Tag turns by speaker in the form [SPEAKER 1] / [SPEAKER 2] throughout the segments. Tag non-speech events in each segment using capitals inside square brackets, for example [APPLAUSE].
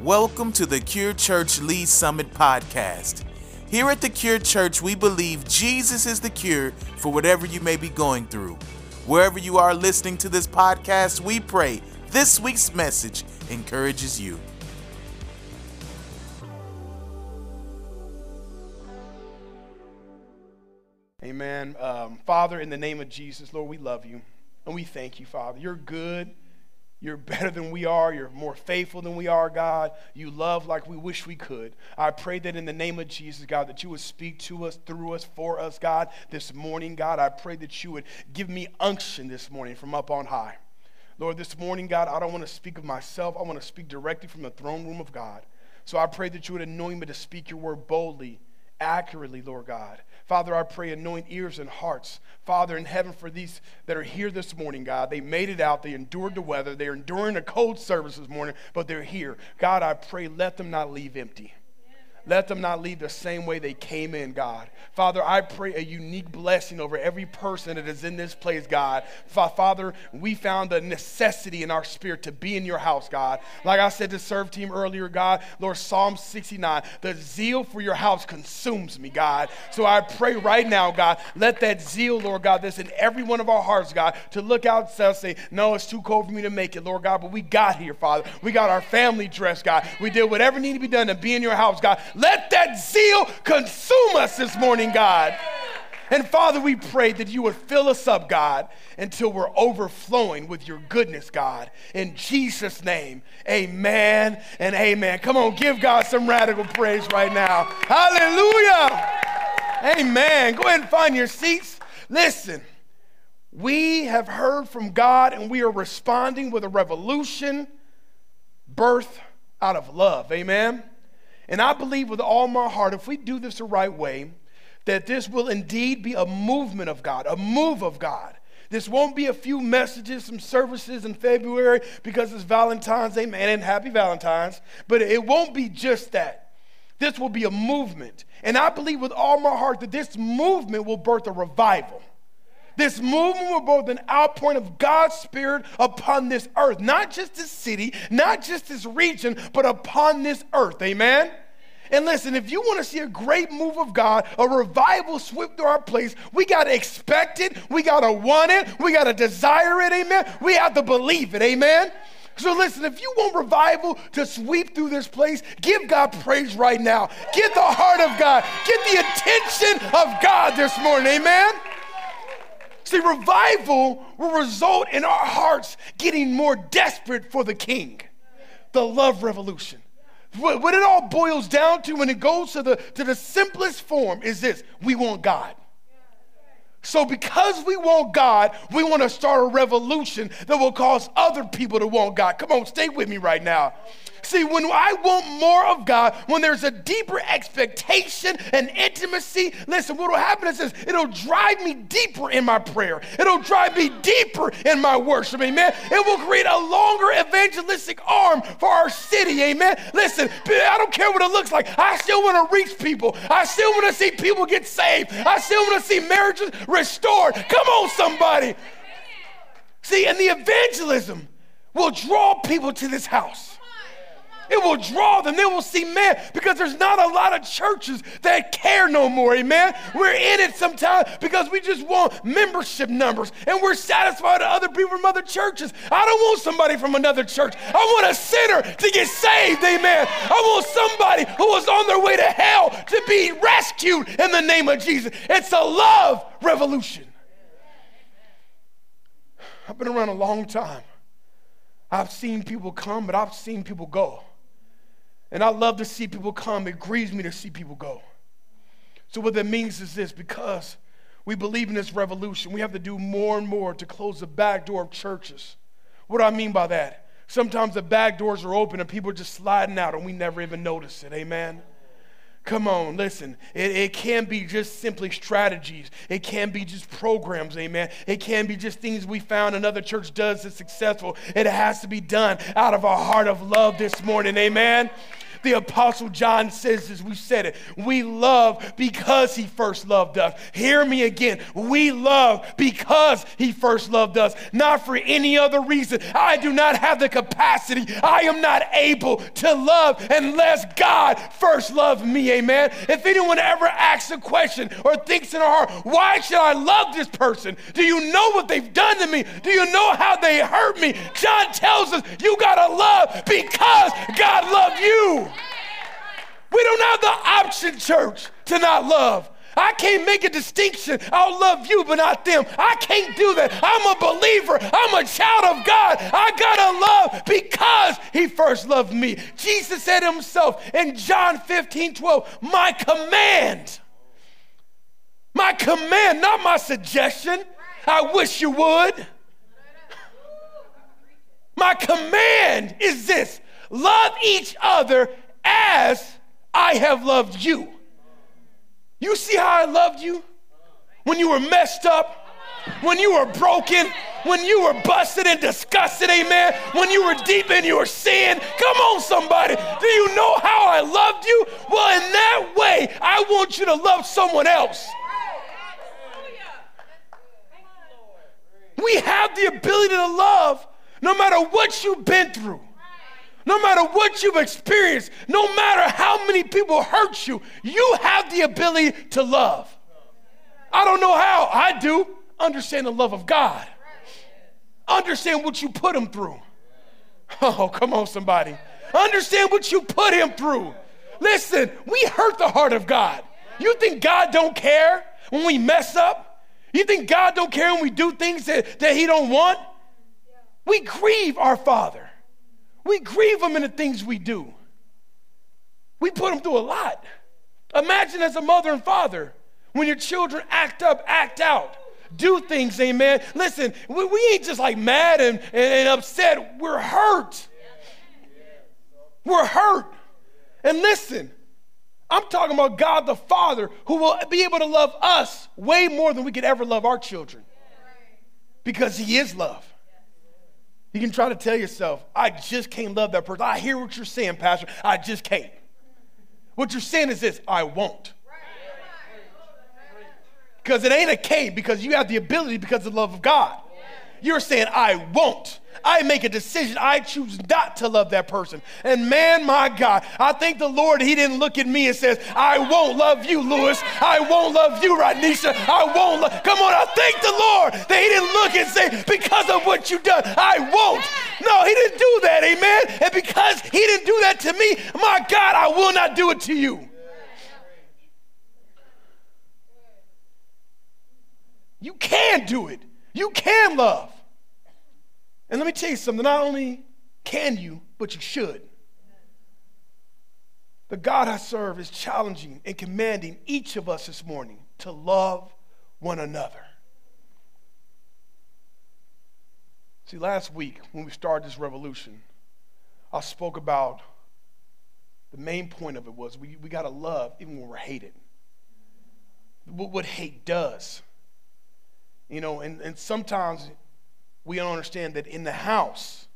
[SPEAKER 1] Welcome to the Cure Church Lee's Summit podcast. Here at the Cure Church, we believe Jesus is the cure for whatever you may be going through. Wherever you are listening to this podcast, we pray this week's message encourages you.
[SPEAKER 2] Amen. Um, Father, in the name of Jesus, Lord, we love you and we thank you, Father. You're good. You're better than we are. You're more faithful than we are, God. You love like we wish we could. I pray that in the name of Jesus, God, that you would speak to us, through us, for us, God, this morning, God. I pray that you would give me unction this morning from up on high. Lord, this morning, God, I don't want to speak of myself. I want to speak directly from the throne room of God. So I pray that you would anoint me to speak your word boldly, accurately, Lord God. Father, I pray anoint ears and hearts. Father in heaven, for these that are here this morning, God, they made it out. They endured the weather. They're enduring a cold service this morning, but they're here. God, I pray, let them not leave empty. Let them not leave the same way they came in, God. Father, I pray a unique blessing over every person that is in this place, God. Father, we found the necessity in our spirit to be in your house, God. Like I said to serve team earlier, God, Lord, Psalm 69, the zeal for your house consumes me, God. So I pray right now, God, let that zeal, Lord God, that's in every one of our hearts, God, to look out and say, no, it's too cold for me to make it, Lord God, but we got here, Father. We got our family dressed, God. We did whatever needed to be done to be in your house, God. Let that zeal consume us this morning, God. And Father, we pray that you would fill us up, God, until we're overflowing with your goodness, God. In Jesus' name, amen and amen. Come on, give God some radical praise right now. Hallelujah. Amen. Go ahead and find your seats. Listen, we have heard from God and we are responding with a revolution birth out of love. Amen. And I believe with all my heart, if we do this the right way, that this will indeed be a movement of God, a move of God. This won't be a few messages, some services in February because it's Valentine's, amen, and happy Valentine's. But it won't be just that. This will be a movement. And I believe with all my heart that this movement will birth a revival. This movement will birth an outpouring of God's Spirit upon this earth. Not just this city, not just this region, but upon this earth. Amen? And listen, if you want to see a great move of God, a revival sweep through our place, we got to expect it. We got to want it. We got to desire it. Amen. We have to believe it. Amen. So listen, if you want revival to sweep through this place, give God praise right now. Get the heart of God. Get the attention of God this morning. Amen. See, revival will result in our hearts getting more desperate for the king. The love revolution. What it all boils down to when it goes to the, to the simplest form is this we want God. So, because we want God, we want to start a revolution that will cause other people to want God. Come on, stay with me right now. See, when I want more of God, when there's a deeper expectation and intimacy, listen, what will happen is this it'll drive me deeper in my prayer. It'll drive me deeper in my worship, amen. It will create a longer evangelistic arm for our city, amen. Listen, I don't care what it looks like. I still want to reach people. I still want to see people get saved. I still want to see marriages restored. Come on, somebody. See, and the evangelism will draw people to this house. It will draw them. They will see, man, because there's not a lot of churches that care no more, amen? We're in it sometimes because we just want membership numbers and we're satisfied with other people from other churches. I don't want somebody from another church. I want a sinner to get saved, amen? I want somebody who was on their way to hell to be rescued in the name of Jesus. It's a love revolution. I've been around a long time. I've seen people come, but I've seen people go. And I love to see people come. It grieves me to see people go. So, what that means is this because we believe in this revolution, we have to do more and more to close the back door of churches. What do I mean by that? Sometimes the back doors are open and people are just sliding out and we never even notice it. Amen. Come on, listen. It, it can be just simply strategies. It can be just programs, amen. It can be just things we found another church does that's successful. It has to be done out of a heart of love this morning, amen. The Apostle John says, as we said it, we love because he first loved us. Hear me again. We love because he first loved us, not for any other reason. I do not have the capacity, I am not able to love unless God first loved me. Amen. If anyone ever asks a question or thinks in their heart, why should I love this person? Do you know what they've done to me? Do you know how they hurt me? John tells us you got to love because God loved you. We don't have the option, church, to not love. I can't make a distinction. I'll love you, but not them. I can't do that. I'm a believer. I'm a child of God. I gotta love because He first loved me. Jesus said Himself in John 15 12, My command, my command, not my suggestion. I wish you would. My command is this love each other as I have loved you. You see how I loved you? When you were messed up, when you were broken, when you were busted and disgusted, amen. When you were deep in your sin. Come on, somebody. Do you know how I loved you? Well, in that way, I want you to love someone else. We have the ability to love no matter what you've been through, no matter what you've experienced, no matter how many people hurt you, you have the ability to love. I don't know how, I do. Understand the love of God, understand what you put him through. Oh, come on, somebody. Understand what you put him through. Listen, we hurt the heart of God. You think God don't care when we mess up? You think God don't care when we do things that, that he don't want? We grieve our Father. We grieve Him in the things we do. We put Him through a lot. Imagine as a mother and father, when your children act up, act out, do things, amen. Listen, we, we ain't just like mad and, and, and upset, we're hurt. We're hurt. And listen, I'm talking about God the Father who will be able to love us way more than we could ever love our children because He is love. You can try to tell yourself, I just can't love that person. I hear what you're saying, Pastor. I just can't. What you're saying is this I won't. Because it ain't a can't, because you have the ability because of the love of God. You're saying, I won't. I make a decision. I choose not to love that person. And man, my God, I thank the Lord He didn't look at me and says, I won't love you, Louis. I won't love you, Rodnisha. I won't. Lo-. Come on, I thank the Lord that He didn't look and say, because of what you've done, I won't. No, He didn't do that, amen. And because He didn't do that to me, my God, I will not do it to you. You can do it. You can love. And let me tell you something not only can you, but you should. The God I serve is challenging and commanding each of us this morning to love one another. See, last week when we started this revolution, I spoke about the main point of it was we, we got to love even when we're hated. What, what hate does. You know, and, and sometimes we don't understand that in the house,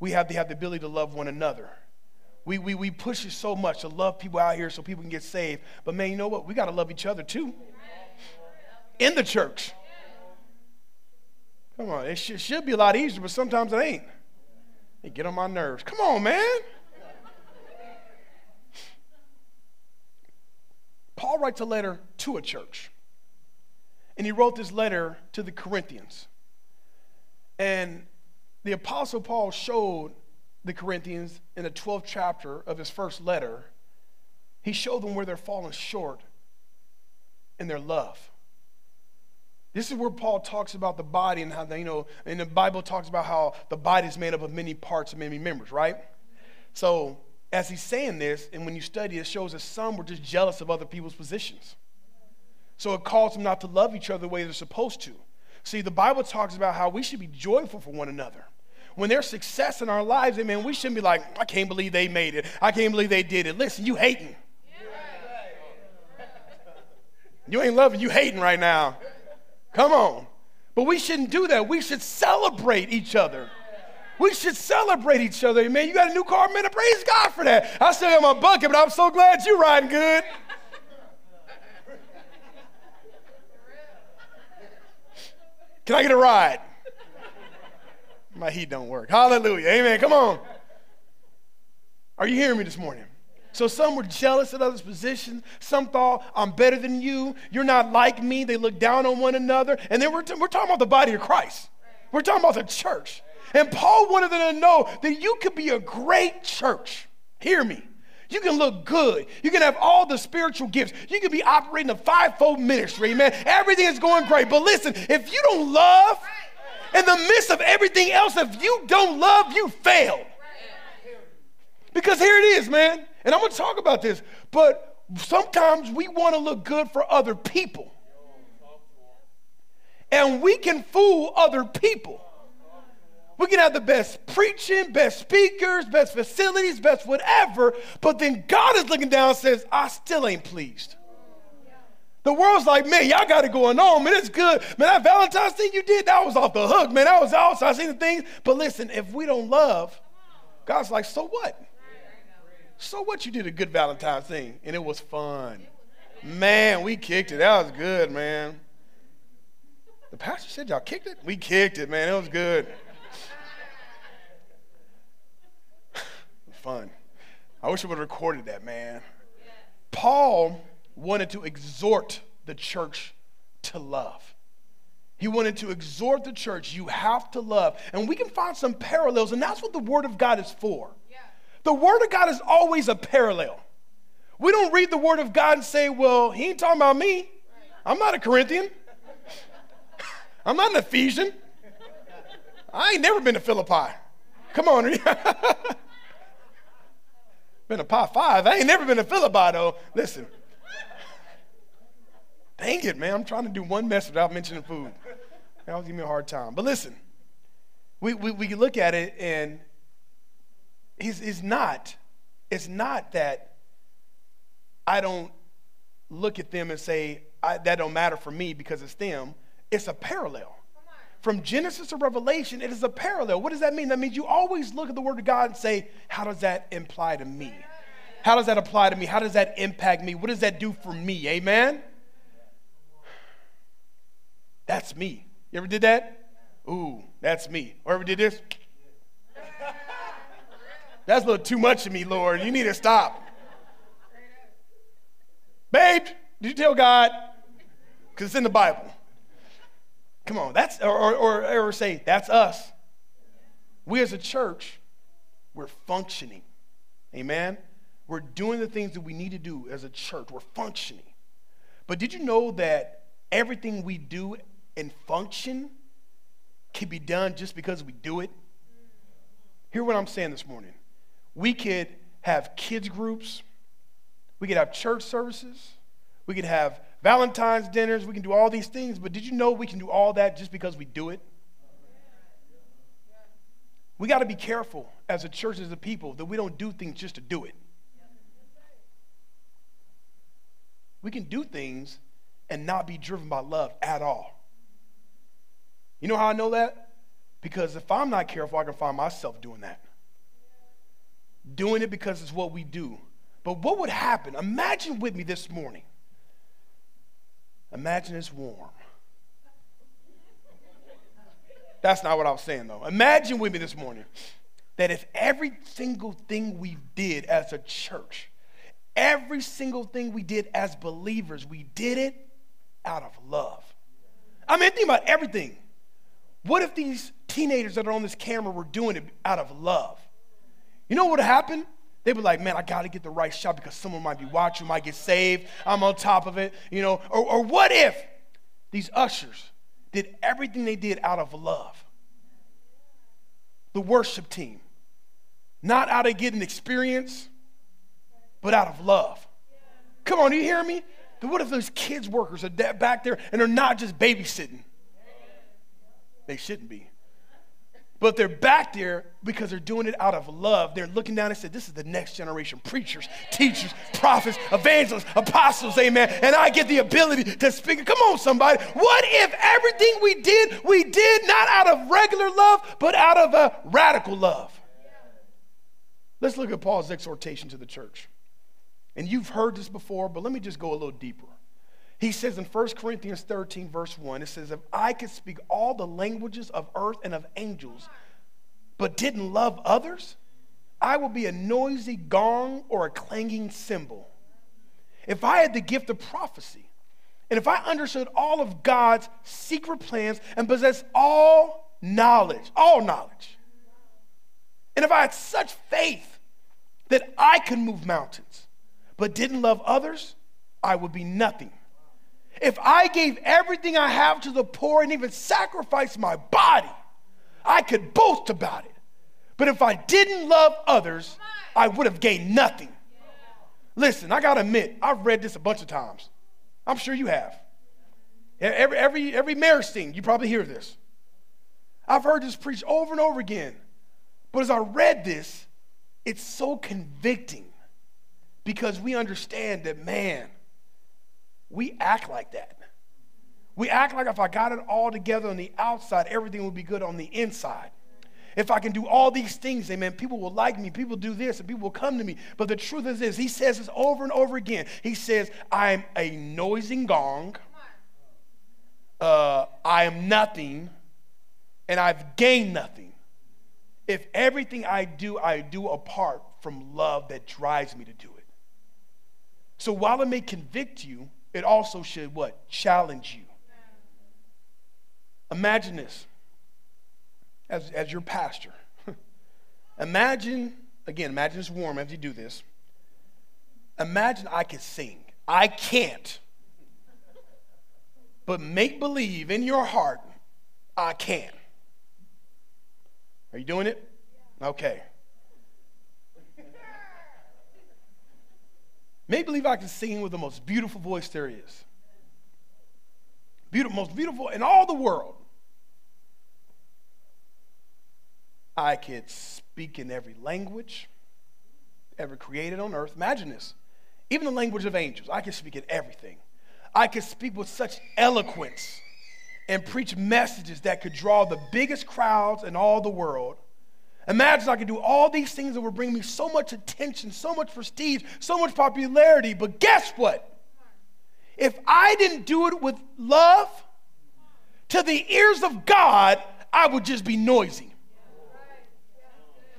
[SPEAKER 2] we have to have the ability to love one another. We, we, we push it so much to love people out here so people can get saved. But man, you know what? We got to love each other too. In the church. Come on, it should, should be a lot easier, but sometimes it ain't. They get on my nerves. Come on, man. Paul writes a letter to a church. And he wrote this letter to the Corinthians. And the Apostle Paul showed the Corinthians in the 12th chapter of his first letter, he showed them where they're falling short in their love. This is where Paul talks about the body and how, they, you know, and the Bible talks about how the body is made up of many parts and many members, right? So, as he's saying this, and when you study, it shows that some were just jealous of other people's positions. So it caused them not to love each other the way they're supposed to. See, the Bible talks about how we should be joyful for one another. When there's success in our lives, amen, we shouldn't be like, I can't believe they made it. I can't believe they did it. Listen, you hating. You ain't loving, you hating right now. Come on. But we shouldn't do that. We should celebrate each other. We should celebrate each other, man. You got a new car, man. Praise God for that. I still got my bucket, but I'm so glad you're riding good. Can I get a ride? My heat don't work. Hallelujah. Amen. Come on. Are you hearing me this morning? So some were jealous of others' positions. Some thought, I'm better than you. You're not like me. They look down on one another. And then we're, t- we're talking about the body of Christ. We're talking about the church. And Paul wanted them to know that you could be a great church. Hear me. You can look good. You can have all the spiritual gifts. You can be operating a fivefold ministry, man. Everything is going great. But listen, if you don't love, in the midst of everything else, if you don't love, you fail. Because here it is, man. And I'm going to talk about this. But sometimes we want to look good for other people. And we can fool other people. We can have the best preaching, best speakers, best facilities, best whatever, but then God is looking down and says, I still ain't pleased. The world's like, man, y'all got it going on, man. It's good. Man, that Valentine's thing you did, that was off the hook, man. That was awesome. I seen the things. But listen, if we don't love, God's like, so what? So what you did a good Valentine's thing, and it was fun. Man, we kicked it. That was good, man. The pastor said y'all kicked it? We kicked it, man. It was good. Fun. I wish I would have recorded that, man. Paul wanted to exhort the church to love. He wanted to exhort the church, you have to love. And we can find some parallels, and that's what the Word of God is for. Yeah. The Word of God is always a parallel. We don't read the Word of God and say, well, he ain't talking about me. I'm not a Corinthian. [LAUGHS] I'm not an Ephesian. I ain't never been to Philippi. Come on. [LAUGHS] been a Pi 5. I ain't never been a though. Listen. Dang it, man. I'm trying to do one message without mentioning food. Was giving me a hard time. But listen, we, we, we look at it and he's, he's not, it's not that I don't look at them and say, that don't matter for me because it's them. It's a parallel. From Genesis to Revelation, it is a parallel. What does that mean? That means you always look at the Word of God and say, how does that imply to me? How does that apply to me? How does that impact me? What does that do for me? Amen? That's me. You ever did that? Ooh, that's me. Or ever did this? That's a little too much of me, Lord. You need to stop. Babe, did you tell God? Because it's in the Bible. Come on, that's or, or, or, say, that's us. We as a church, we're functioning. Amen? We're doing the things that we need to do as a church. We're functioning. But did you know that everything we do and function can be done just because we do it. Hear what I'm saying this morning. We could have kids groups, we could have church services, we could have Valentine's dinners, we can do all these things, but did you know we can do all that just because we do it? We got to be careful as a church, as a people, that we don't do things just to do it. We can do things and not be driven by love at all. You know how I know that? Because if I'm not careful, I can find myself doing that. Doing it because it's what we do. But what would happen? Imagine with me this morning. Imagine it's warm. That's not what I was saying, though. Imagine with me this morning that if every single thing we did as a church, every single thing we did as believers, we did it out of love. I mean, think about everything. What if these teenagers that are on this camera were doing it out of love? You know what would happen? They'd be like, man, I got to get the right shot because someone might be watching, might get saved. I'm on top of it, you know. Or, or what if these ushers did everything they did out of love? The worship team, not out of getting experience, but out of love. Come on, you hear me? What if those kids workers are back there and they're not just babysitting? They shouldn't be. But they're back there because they're doing it out of love. They're looking down and said, This is the next generation preachers, teachers, prophets, evangelists, apostles, amen. And I get the ability to speak. Come on, somebody. What if everything we did, we did not out of regular love, but out of a radical love? Let's look at Paul's exhortation to the church. And you've heard this before, but let me just go a little deeper. He says in 1 Corinthians 13, verse 1, it says, If I could speak all the languages of earth and of angels, but didn't love others, I would be a noisy gong or a clanging cymbal. If I had the gift of prophecy, and if I understood all of God's secret plans and possessed all knowledge, all knowledge, and if I had such faith that I could move mountains, but didn't love others, I would be nothing. If I gave everything I have to the poor and even sacrificed my body, I could boast about it. But if I didn't love others, I would have gained nothing. Listen, I gotta admit, I've read this a bunch of times. I'm sure you have. Every, every, every marriage scene, you probably hear this. I've heard this preached over and over again. But as I read this, it's so convicting because we understand that, man, we act like that. We act like if I got it all together on the outside, everything would be good on the inside. If I can do all these things, amen, people will like me, people do this, and people will come to me. But the truth is this, he says this over and over again. He says, I'm a noising gong, uh, I am nothing, and I've gained nothing. If everything I do, I do apart from love that drives me to do it. So while it may convict you, it also should what? Challenge you. Imagine this as, as your pastor. [LAUGHS] imagine, again, imagine it's warm as you do this. Imagine I could sing. I can't. But make believe in your heart, I can. Are you doing it? Okay. Make believe I can sing with the most beautiful voice there is. Beautiful, most beautiful in all the world. I could speak in every language ever created on earth. Imagine this. Even the language of angels, I could speak in everything. I could speak with such eloquence and preach messages that could draw the biggest crowds in all the world Imagine I could do all these things that would bring me so much attention, so much prestige, so much popularity. But guess what? If I didn't do it with love, to the ears of God, I would just be noisy.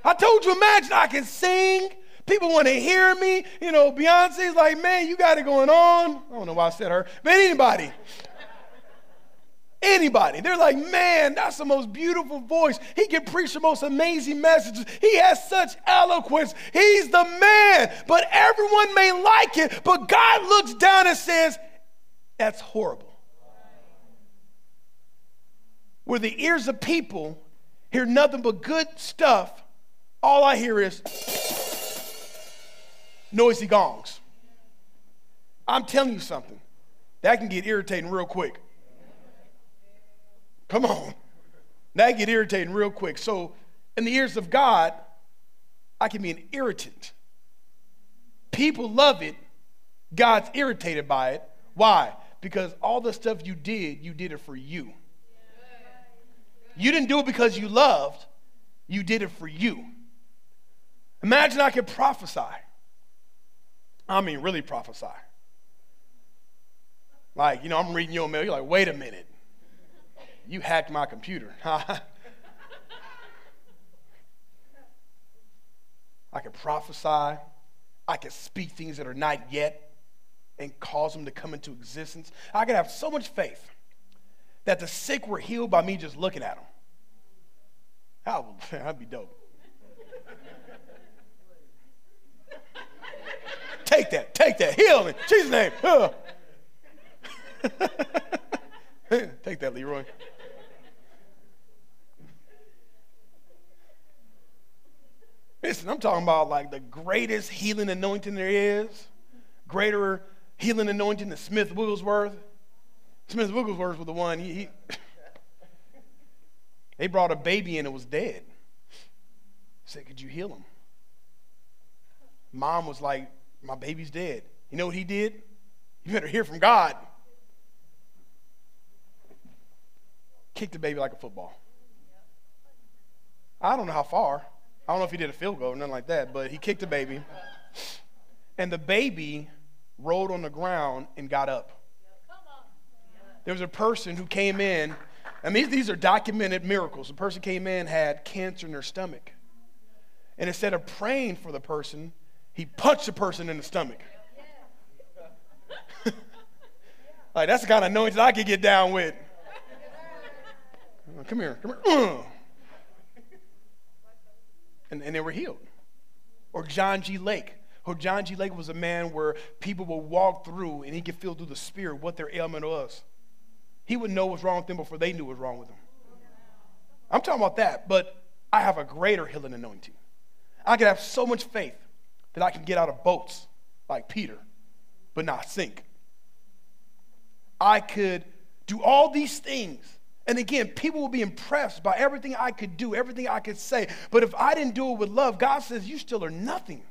[SPEAKER 2] I told you, imagine I can sing. People want to hear me. You know, Beyonce's like, man, you got it going on. I don't know why I said her, but anybody. Anybody. They're like, man, that's the most beautiful voice. He can preach the most amazing messages. He has such eloquence. He's the man. But everyone may like it, but God looks down and says, that's horrible. Where the ears of people hear nothing but good stuff, all I hear is noisy gongs. I'm telling you something, that can get irritating real quick. Come on. That get irritating real quick. So, in the ears of God, I can be an irritant. People love it. God's irritated by it. Why? Because all the stuff you did, you did it for you. You didn't do it because you loved, you did it for you. Imagine I could prophesy. I mean, really prophesy. Like, you know, I'm reading your mail. You're like, wait a minute. You hacked my computer. [LAUGHS] I could prophesy. I could speak things that are not yet and cause them to come into existence. I could have so much faith that the sick were healed by me just looking at them. That would, [LAUGHS] that'd be dope. take that, take that, heal me, Jesus' name. [LAUGHS] take that, Leroy. Listen, I'm talking about like the greatest healing anointing there is, greater healing anointing than Smith Wigglesworth. Smith Wigglesworth was the one. He, he [LAUGHS] They brought a baby in and it was dead. Said, Could you heal him? Mom was like, My baby's dead. You know what he did? You better hear from God. Kicked the baby like a football. I don't know how far. I don't know if he did a field goal or nothing like that, but he kicked the baby. And the baby rolled on the ground and got up. There was a person who came in. I mean, these are documented miracles. The person came in, had cancer in their stomach. And instead of praying for the person, he punched the person in the stomach. [LAUGHS] like, that's the kind of that I could get down with. Uh, come here, come here. Uh. And, and they were healed. Or John G. Lake. Or John G. Lake was a man where people would walk through and he could feel through the spirit what their ailment was. He would know what's wrong with them before they knew what was wrong with them. I'm talking about that, but I have a greater healing anointing. I can have so much faith that I can get out of boats like Peter, but not sink. I could do all these things. And again, people will be impressed by everything I could do, everything I could say. But if I didn't do it with love, God says, You still are nothing.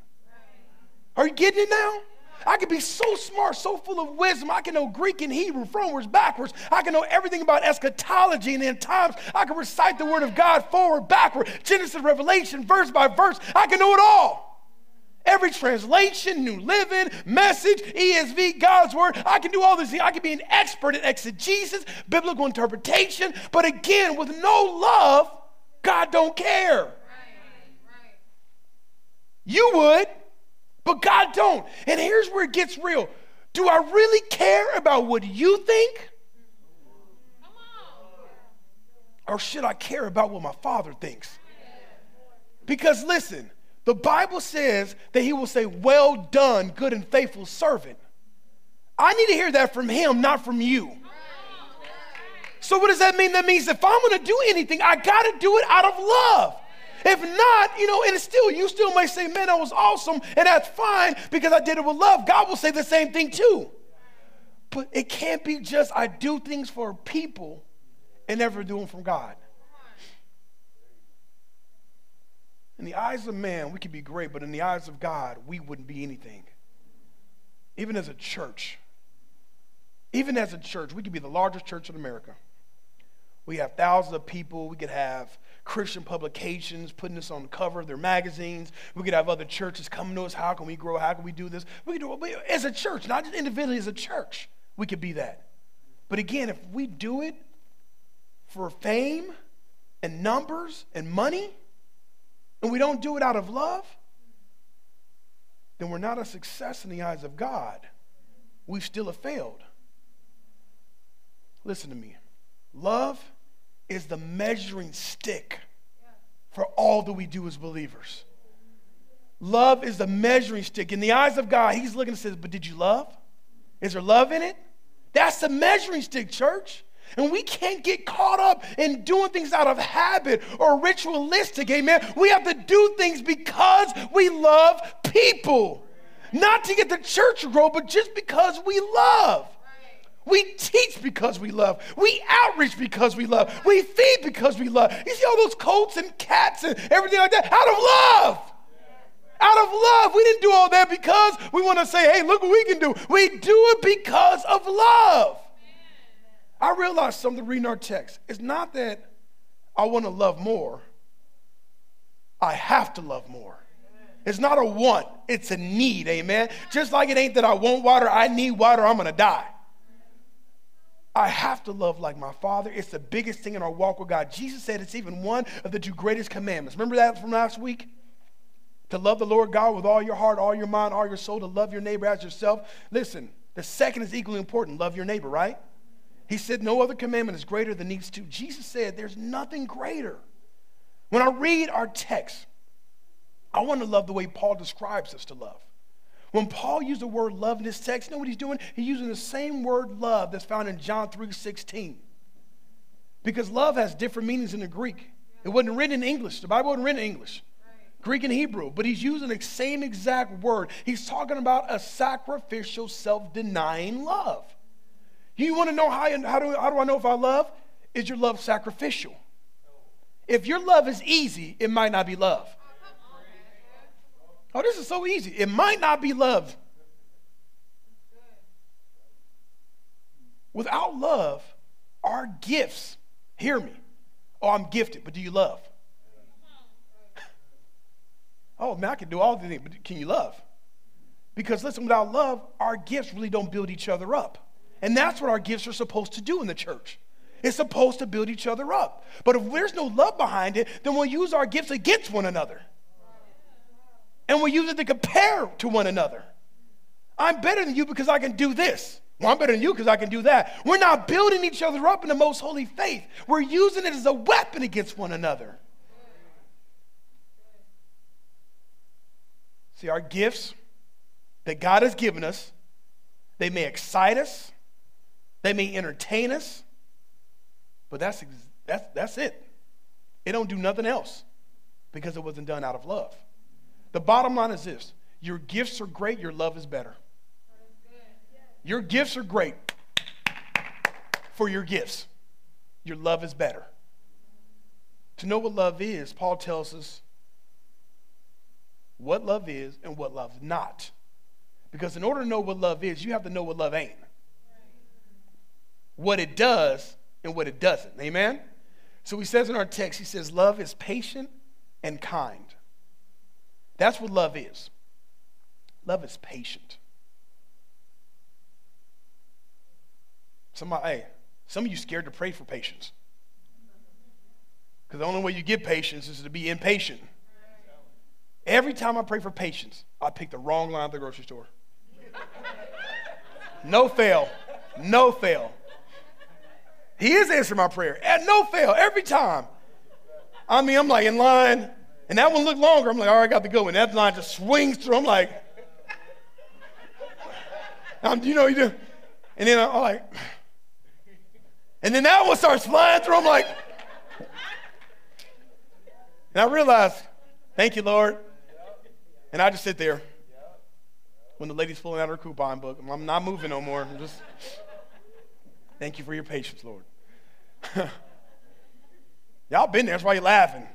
[SPEAKER 2] Are you getting it now? I could be so smart, so full of wisdom. I can know Greek and Hebrew, frontwards, backwards. I can know everything about eschatology and end times. I can recite the word of God forward, backward, Genesis, Revelation, verse by verse. I can know it all. Every translation, New Living, Message, ESV, God's Word. I can do all this. I can be an expert in exegesis, biblical interpretation. But again, with no love, God don't care. You would. But God don't. And here's where it gets real. Do I really care about what you think? Or should I care about what my father thinks? Because listen, the Bible says that he will say, Well done, good and faithful servant. I need to hear that from him, not from you. So, what does that mean? That means if I'm going to do anything, I got to do it out of love. If not, you know, and still, you still may say, man, that was awesome, and that's fine because I did it with love. God will say the same thing too. But it can't be just I do things for people and never do them from God. In the eyes of man, we could be great, but in the eyes of God, we wouldn't be anything. Even as a church, even as a church, we could be the largest church in America. We have thousands of people. We could have Christian publications putting us on the cover of their magazines. We could have other churches coming to us. How can we grow? How can we do this? We could do it as a church, not just individually, as a church. We could be that. But again, if we do it for fame and numbers and money, and we don't do it out of love, then we're not a success in the eyes of God. We still have failed. Listen to me. Love is the measuring stick for all that we do as believers. Love is the measuring stick. In the eyes of God, He's looking and says, But did you love? Is there love in it? That's the measuring stick, church. And we can't get caught up in doing things out of habit or ritualistic, amen. We have to do things because we love people. Not to get the church to grow, but just because we love. We teach because we love. We outreach because we love. We feed because we love. You see all those coats and cats and everything like that out of love. Out of love. We didn't do all that because we want to say, hey, look what we can do. We do it because of love. I realized something reading our text. It's not that I want to love more, I have to love more. It's not a want, it's a need, amen. Just like it ain't that I want water, I need water, I'm gonna die. I have to love like my Father. It's the biggest thing in our walk with God. Jesus said it's even one of the two greatest commandments. Remember that from last week? To love the Lord God with all your heart, all your mind, all your soul, to love your neighbor as yourself. Listen, the second is equally important love your neighbor, right? He said, No other commandment is greater than these two. Jesus said, There's nothing greater. When I read our text, I want to love the way Paul describes us to love. When Paul used the word love in this text, you know what he's doing? He's using the same word love that's found in John 3 16. Because love has different meanings in the Greek. It wasn't written in English. The Bible wasn't written in English. Greek and Hebrew, but he's using the same exact word. He's talking about a sacrificial, self denying love. You want to know how, how, do, how do I know if I love? Is your love sacrificial? If your love is easy, it might not be love. Oh, this is so easy. It might not be love. Without love, our gifts, hear me. Oh, I'm gifted, but do you love? oh, man, I can do all the things, but can you love? Because listen, without love, our gifts really don't build each other up. And that's what our gifts are supposed to do in the church. It's supposed to build each other up. But if there's no love behind it, then we'll use our gifts against one another. And we'll use it to compare to one another. I'm better than you because I can do this. Well, I'm better than you because I can do that. We're not building each other up in the most holy faith. We're using it as a weapon against one another. See, our gifts that God has given us, they may excite us, they may entertain us, but that's, that's, that's it. It don't do nothing else because it wasn't done out of love. The bottom line is this your gifts are great, your love is better. Your gifts are great for your gifts. Your love is better. To know what love is, Paul tells us what love is and what love's not. Because in order to know what love is, you have to know what love ain't. What it does and what it doesn't. Amen? So he says in our text, he says, Love is patient and kind. That's what love is. Love is patient. Somebody, hey, some of you scared to pray for patience. Because the only way you get patience is to be impatient. Every time I pray for patience, I pick the wrong line at the grocery store. No fail. No fail. He is answering my prayer. at no fail. Every time. I mean, I'm like in line, and that one looked longer. I'm like, all right, I got to go. And that line just swings through. I'm like, I'm, you know, you do. And then I'm like, and then that one starts flying through. I'm like, and I realized, thank you, Lord. And I just sit there when the lady's pulling out her coupon book. I'm not moving no more. I'm just, thank you for your patience, Lord. [LAUGHS] Y'all been there. That's why you're laughing.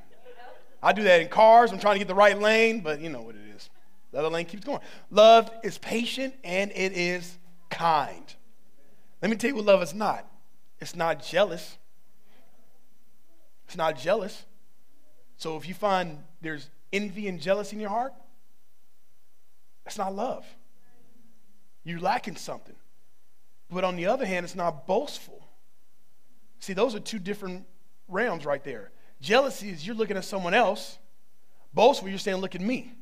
[SPEAKER 2] I do that in cars. I'm trying to get the right lane, but you know what it is. The other lane keeps going. Love is patient and it is kind. Let me tell you what love is not. It's not jealous. It's not jealous. So if you find there's envy and jealousy in your heart, that's not love. You're lacking something. But on the other hand, it's not boastful. See, those are two different realms right there. Jealousy is you're looking at someone else. Boastful, you're saying, look at me.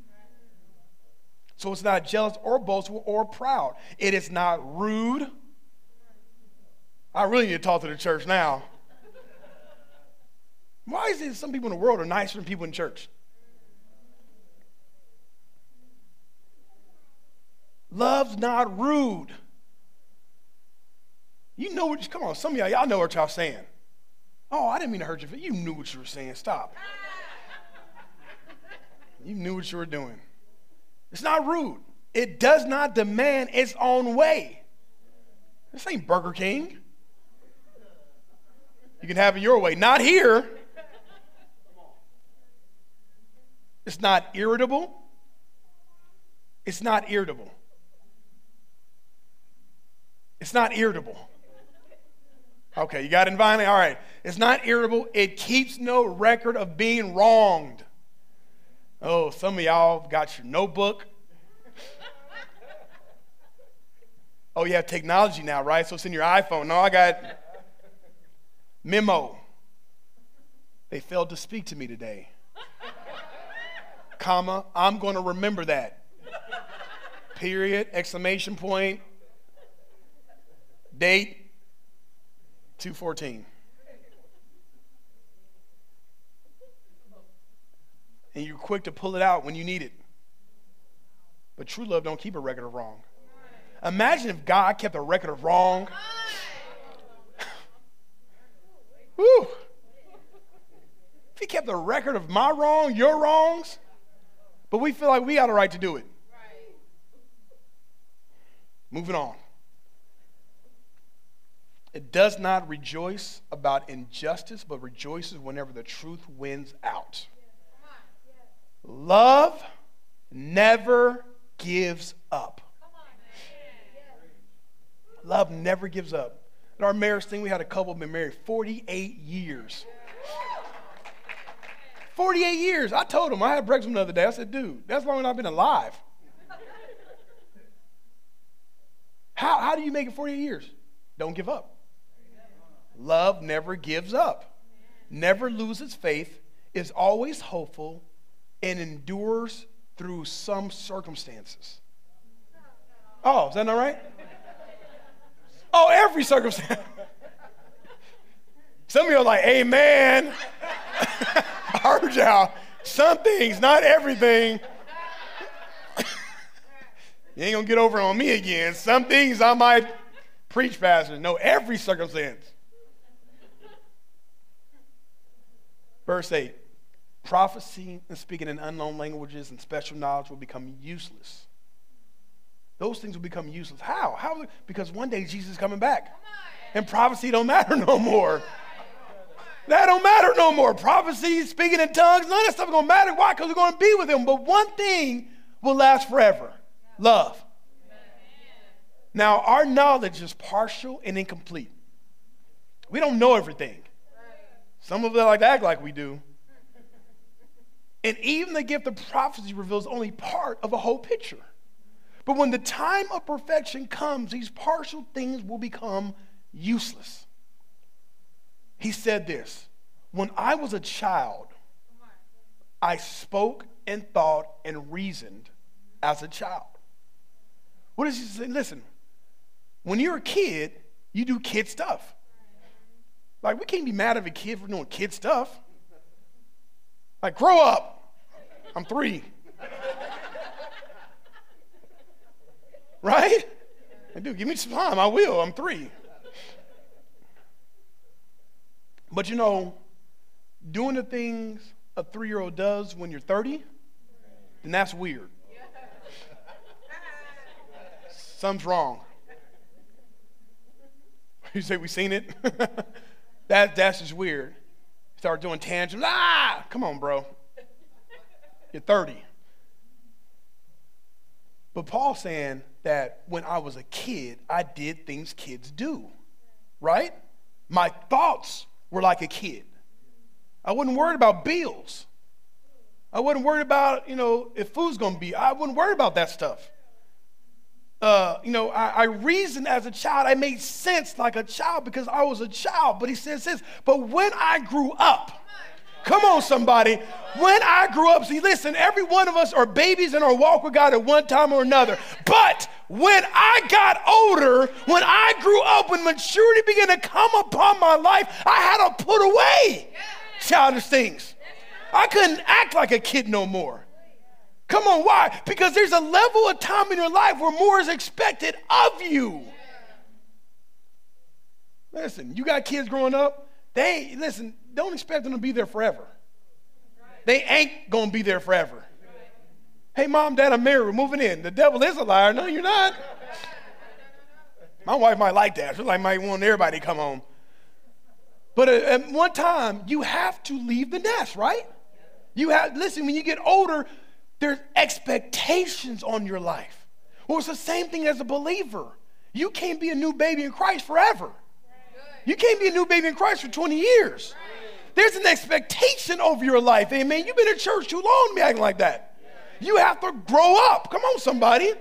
[SPEAKER 2] So it's not jealous or boastful or proud. It is not rude. I really need to talk to the church now. Why is it some people in the world are nicer than people in church? Love's not rude. You know what, come on, some of y'all, y'all know what y'all saying. Oh, I didn't mean to hurt you. You knew what you were saying. Stop. You knew what you were doing. It's not rude. It does not demand its own way. This ain't Burger King. You can have it your way. Not here. It's not irritable. It's not irritable. It's not irritable. Okay, you got it finally? All right. It's not irritable. It keeps no record of being wronged. Oh, some of y'all got your notebook. Oh, you have technology now, right? So it's in your iPhone. No, I got memo. They failed to speak to me today. Comma, I'm going to remember that. Period, exclamation point, date, 214. And you're quick to pull it out when you need it. But true love don't keep a record of wrong. Imagine if God kept a record of wrong. [LAUGHS] Whew. If he kept a record of my wrong, your wrongs, but we feel like we got a right to do it. Moving on. It does not rejoice about injustice, but rejoices whenever the truth wins out. Love never gives up. Love never gives up. In our marriage thing, we had a couple been married 48 years. 48 years. I told him, I had breakfast the other day. I said, dude, that's longer than I've been alive. How, how do you make it 48 years? Don't give up. Love never gives up, never loses faith, is always hopeful, and endures through some circumstances. Oh, is that not right? Oh, every circumstance. Some of you are like, Amen. [LAUGHS] I heard y'all. Some things, not everything. [LAUGHS] you ain't gonna get over on me again. Some things I might preach, Pastor. No, every circumstance. Verse 8 prophecy and speaking in unknown languages and special knowledge will become useless. Those things will become useless. How? How? Because one day Jesus is coming back. And prophecy don't matter no more. That don't matter no more. Prophecy, speaking in tongues, none of that stuff to matter. Why? Because we're going to be with him. But one thing will last forever love. Now, our knowledge is partial and incomplete. We don't know everything. Some of us like to act like we do. And even the gift of prophecy reveals only part of a whole picture. But when the time of perfection comes, these partial things will become useless. He said this When I was a child, I spoke and thought and reasoned as a child. What does he say? Listen, when you're a kid, you do kid stuff. Like, we can't be mad at a kid for doing kid stuff. Like, grow up. I'm three. [LAUGHS] right? I do. Give me some time. I will. I'm three. But you know, doing the things a three year old does when you're 30, then that's weird. Something's wrong. [LAUGHS] You say we seen it? [LAUGHS] that, that's just weird. Start doing tangents. Ah, come on, bro. You're 30. But Paul's saying that when I was a kid, I did things kids do, right? My thoughts were like a kid. I wasn't worried about bills. I wasn't worried about, you know, if food's going to be. I wasn't worried about that stuff. Uh, you know, I, I, reasoned as a child. I made sense like a child because I was a child. But he says this, but when I grew up, come on, somebody, when I grew up, see, listen, every one of us are babies in our walk with God at one time or another. But when I got older, when I grew up, when maturity began to come upon my life, I had to put away childish things. I couldn't act like a kid no more. Come on, why? Because there's a level of time in your life where more is expected of you. Listen, you got kids growing up, they, listen, don't expect them to be there forever. They ain't gonna be there forever. Hey, mom, dad, I'm married. We're moving in. The devil is a liar. No, you're not. My wife might like that. She like might want everybody to come home. But uh, at one time, you have to leave the nest, right? You have listen. When you get older, there's expectations on your life. Well, it's the same thing as a believer. You can't be a new baby in Christ forever. You can't be a new baby in Christ for 20 years. There's an expectation over your life. Amen. You've been in church too long to be acting like that. You have to grow up. Come on, somebody.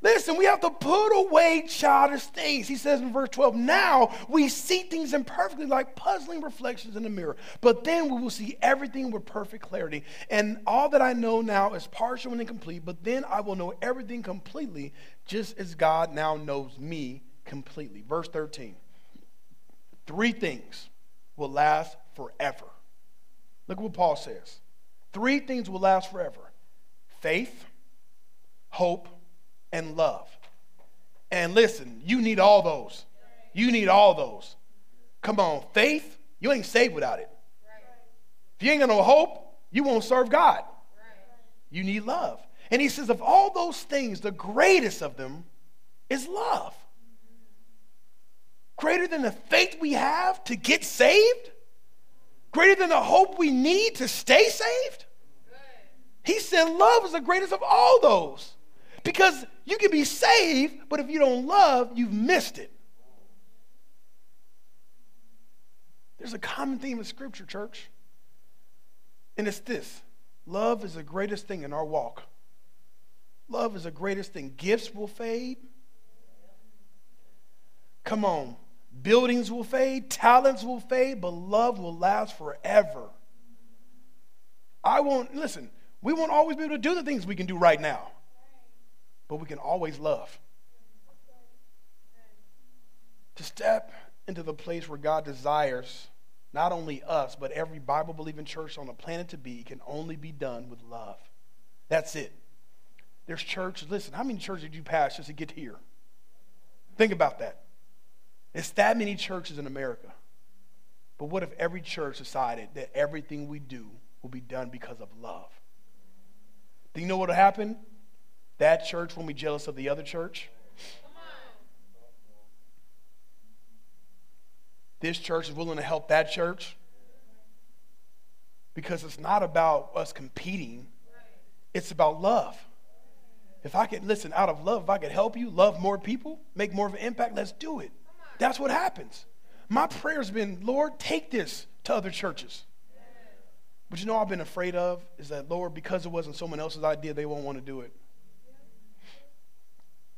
[SPEAKER 2] Listen, we have to put away childish things. He says in verse 12, now we see things imperfectly like puzzling reflections in a mirror, but then we will see everything with perfect clarity. And all that I know now is partial and incomplete, but then I will know everything completely, just as God now knows me completely. Verse 13, three things will last forever. Look what Paul says. Three things will last forever faith, hope, and love. And listen, you need all those. You need all those. Come on, faith, you ain't saved without it. If you ain't got no hope, you won't serve God. You need love. And he says, of all those things, the greatest of them is love. Greater than the faith we have to get saved? Greater than the hope we need to stay saved? He said love is the greatest of all those. Because you can be saved, but if you don't love, you've missed it. There's a common theme in Scripture, church. And it's this love is the greatest thing in our walk. Love is the greatest thing. Gifts will fade. Come on. Buildings will fade, talents will fade, but love will last forever. I won't, listen, we won't always be able to do the things we can do right now, but we can always love. To step into the place where God desires not only us, but every Bible believing church on the planet to be can only be done with love. That's it. There's churches, listen, how many churches did you pass just to get here? Think about that. It's that many churches in America. But what if every church decided that everything we do will be done because of love? Do you know what will happen? That church won't be jealous of the other church. This church is willing to help that church because it's not about us competing, it's about love. If I could, listen, out of love, if I could help you love more people, make more of an impact, let's do it. That's what happens. My prayer's been, Lord, take this to other churches. But you know I've been afraid of is that, Lord, because it wasn't someone else's idea, they won't want to do it.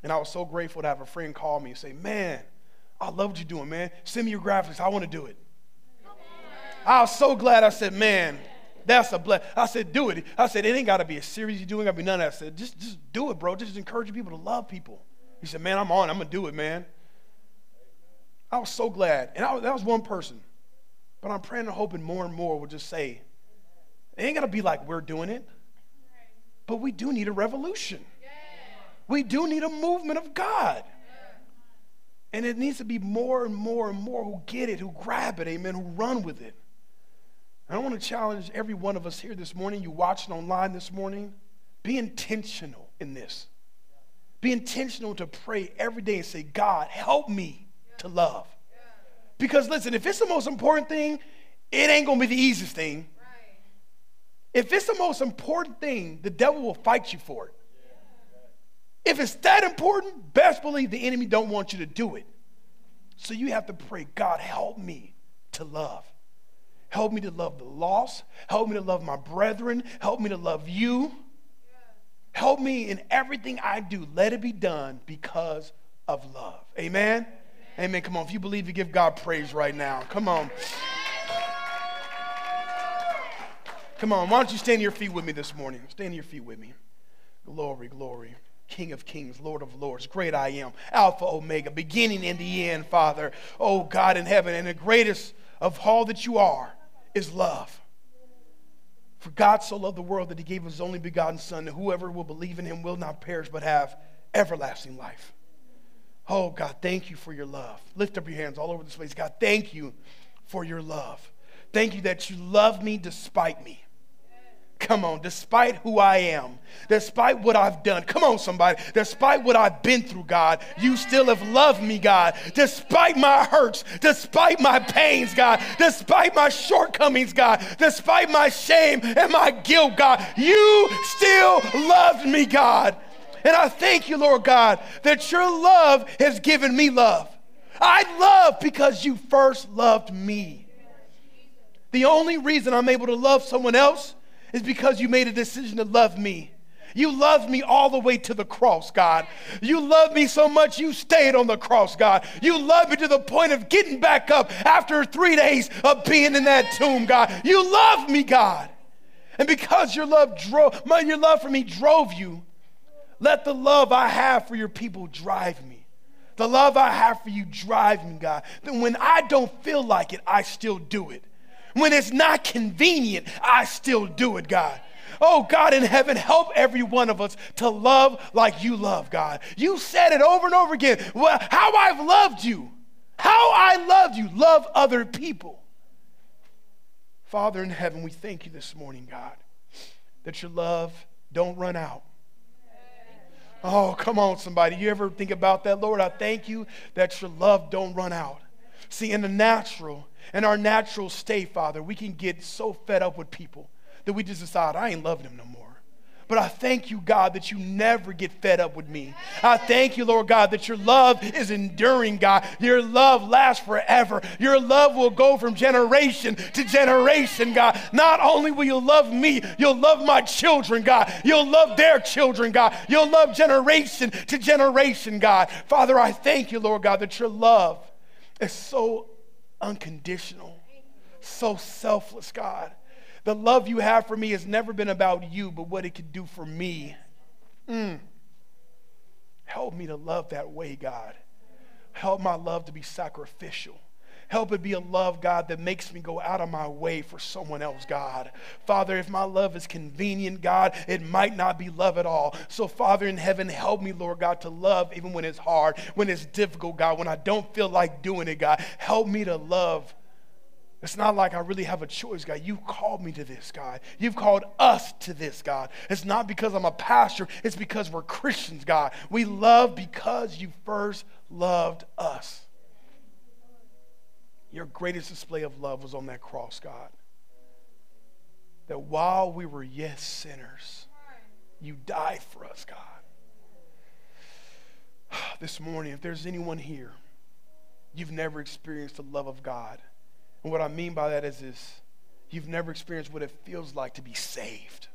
[SPEAKER 2] And I was so grateful to have a friend call me and say, Man, I love what you're doing, man. Send me your graphics. I want to do it. I was so glad I said, Man, that's a bless. I said, Do it. I said, It ain't got to be a series you're doing. Got to be none of that. I said, just, just do it, bro. Just encouraging people to love people. He said, Man, I'm on. I'm going to do it, man. I was so glad. And I, that was one person. But I'm praying and hoping more and more will just say, it ain't got to be like we're doing it, but we do need a revolution. We do need a movement of God. And it needs to be more and more and more who get it, who grab it, amen, who run with it. And I want to challenge every one of us here this morning, you watching online this morning, be intentional in this. Be intentional to pray every day and say, God, help me to love. Because listen, if it's the most important thing, it ain't going to be the easiest thing. If it's the most important thing, the devil will fight you for it. If it's that important, best believe the enemy don't want you to do it. So you have to pray, God, help me to love. Help me to love the lost. Help me to love my brethren. Help me to love you. Help me in everything I do. Let it be done because of love. Amen. Amen. Come on. If you believe, you give God praise right now. Come on. Come on. Why don't you stand to your feet with me this morning? Stand to your feet with me. Glory, glory. King of kings, Lord of lords, great I am, Alpha, Omega, beginning and the end, Father. Oh, God in heaven. And the greatest of all that you are is love. For God so loved the world that he gave his only begotten Son, that whoever will believe in him will not perish but have everlasting life. Oh, God, thank you for your love. Lift up your hands all over this place. God, thank you for your love. Thank you that you love me despite me. Come on, despite who I am, despite what I've done, come on, somebody, despite what I've been through, God, you still have loved me, God, despite my hurts, despite my pains, God, despite my shortcomings, God, despite my shame and my guilt, God, you still loved me, God. And I thank you, Lord God, that your love has given me love. I love because you first loved me. The only reason I'm able to love someone else is because you made a decision to love me. You loved me all the way to the cross, God. You loved me so much you stayed on the cross, God. You loved me to the point of getting back up after three days of being in that tomb, God. You loved me, God. And because your love drove, my your love for me drove you, let the love I have for your people drive me. The love I have for you drive me, God. Then when I don't feel like it, I still do it. When it's not convenient, I still do it, God. Oh, God in heaven, help every one of us to love like you love, God. You said it over and over again. Well, how I've loved you. How I loved you. Love other people. Father in heaven, we thank you this morning, God, that your love don't run out. Oh, come on, somebody. You ever think about that? Lord, I thank you that your love don't run out. See, in the natural, in our natural state, Father, we can get so fed up with people that we just decide, I ain't loving them no more. But I thank you, God, that you never get fed up with me. I thank you, Lord God, that your love is enduring, God. Your love lasts forever. Your love will go from generation to generation, God. Not only will you love me, you'll love my children, God. You'll love their children, God. You'll love generation to generation, God. Father, I thank you, Lord God, that your love is so unconditional, so selfless, God. The love you have for me has never been about you, but what it can do for me. Mm. Help me to love that way, God. Help my love to be sacrificial. Help it be a love, God, that makes me go out of my way for someone else, God. Father, if my love is convenient, God, it might not be love at all. So, Father in heaven, help me, Lord God, to love even when it's hard, when it's difficult, God, when I don't feel like doing it, God. Help me to love it's not like I really have a choice, God. You called me to this, God. You've called us to this, God. It's not because I'm a pastor, it's because we're Christians, God. We love because you first loved us. Your greatest display of love was on that cross, God. That while we were yet sinners, you died for us, God. [SIGHS] This morning, if there's anyone here, you've never experienced the love of God and what I mean by that is, is you've never experienced what it feels like to be saved,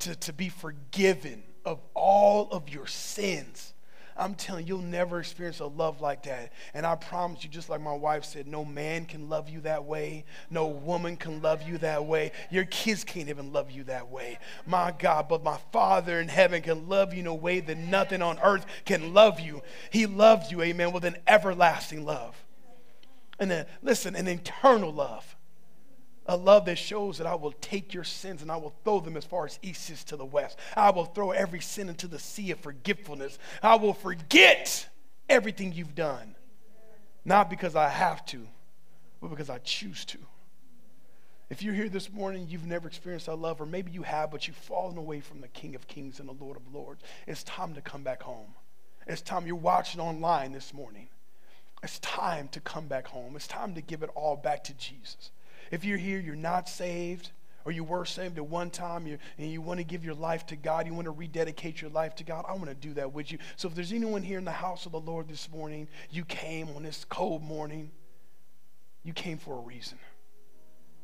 [SPEAKER 2] to, to be forgiven of all of your sins. I'm telling you, you'll never experience a love like that. And I promise you, just like my wife said, no man can love you that way. No woman can love you that way. Your kids can't even love you that way. My God, but my Father in heaven can love you in a way that nothing on earth can love you. He loves you, amen, with an everlasting love and then, listen, an eternal love. A love that shows that I will take your sins and I will throw them as far as east is to the west. I will throw every sin into the sea of forgetfulness. I will forget everything you've done. Not because I have to, but because I choose to. If you're here this morning, you've never experienced that love, or maybe you have, but you've fallen away from the King of Kings and the Lord of Lords, it's time to come back home. It's time you're watching online this morning. It's time to come back home. It's time to give it all back to Jesus. If you're here, you're not saved, or you were saved at one time and you want to give your life to God, you want to rededicate your life to God, I want to do that with you. So if there's anyone here in the house of the Lord this morning, you came on this cold morning, you came for a reason.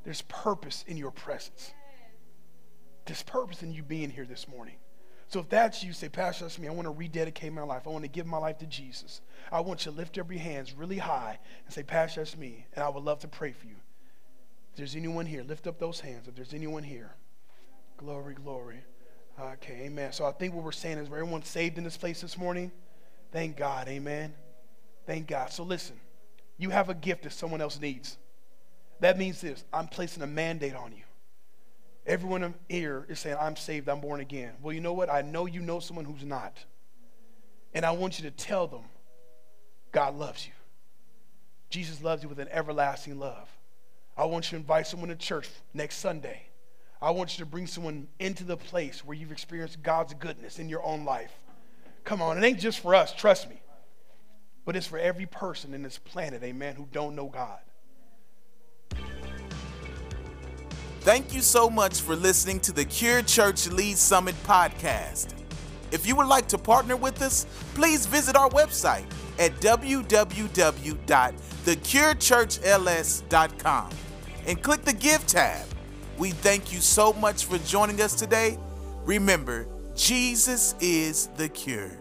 [SPEAKER 2] There's purpose in your presence. There's purpose in you being here this morning. So if that's you, say, Pastor, that's me. I want to rededicate my life. I want to give my life to Jesus. I want you to lift up your hands really high and say, Pastor, that's me. And I would love to pray for you. There's anyone here, lift up those hands. If there's anyone here, glory, glory. Okay, amen. So I think what we're saying is everyone saved in this place this morning. Thank God, amen. Thank God. So listen, you have a gift that someone else needs. That means this I'm placing a mandate on you. Everyone here is saying, I'm saved, I'm born again. Well, you know what? I know you know someone who's not. And I want you to tell them God loves you. Jesus loves you with an everlasting love. I want you to invite someone to church next Sunday. I want you to bring someone into the place where you've experienced God's goodness in your own life. Come on, it ain't just for us, trust me. But it's for every person in this planet, amen, who don't know God.
[SPEAKER 1] Thank you so much for listening to the Cure Church Lee's Summit podcast. If you would like to partner with us, please visit our website at www.thecurechurchls.com and click the Give tab. We thank you so much for joining us today. Remember, Jesus is the cure.